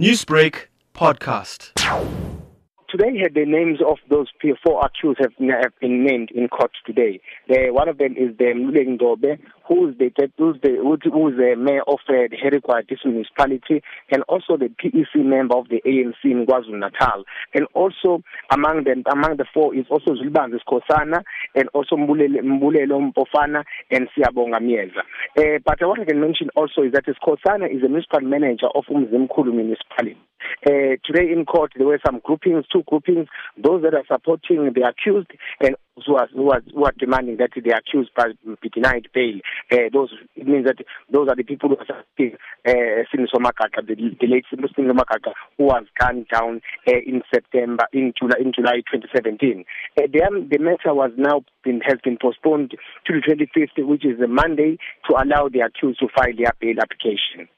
Newsbreak podcast. Today, had the names of those four accused have, have been named in court today. The, one of them is the Mluleki Ndobe, who's the who's the who's the mayor of uh, the Harry Gwala Municipality, and also the PEC member of the ANC in KwaZulu Natal. And also among them, among the four is also Zulbanzi Skosana, and also Mbulelo Mpofana and Siabonga Mieza. Uh, but what I can mention also is that Skosana is a municipal manager of Umzimkhulu Municipality. Uh, today in court, there were some groupings, two groupings, those that are supporting the accused and who are, who are, who are demanding that the accused be denied bail. Uh, those it means that those are the people who are supporting uh, Magaqa, the, the late Sindiso Magaqa, who was gunned down uh, in September, in July, in July 2017. Uh, the, the matter was now been, has been postponed to the 25th, which is the Monday, to allow the accused to file their bail application.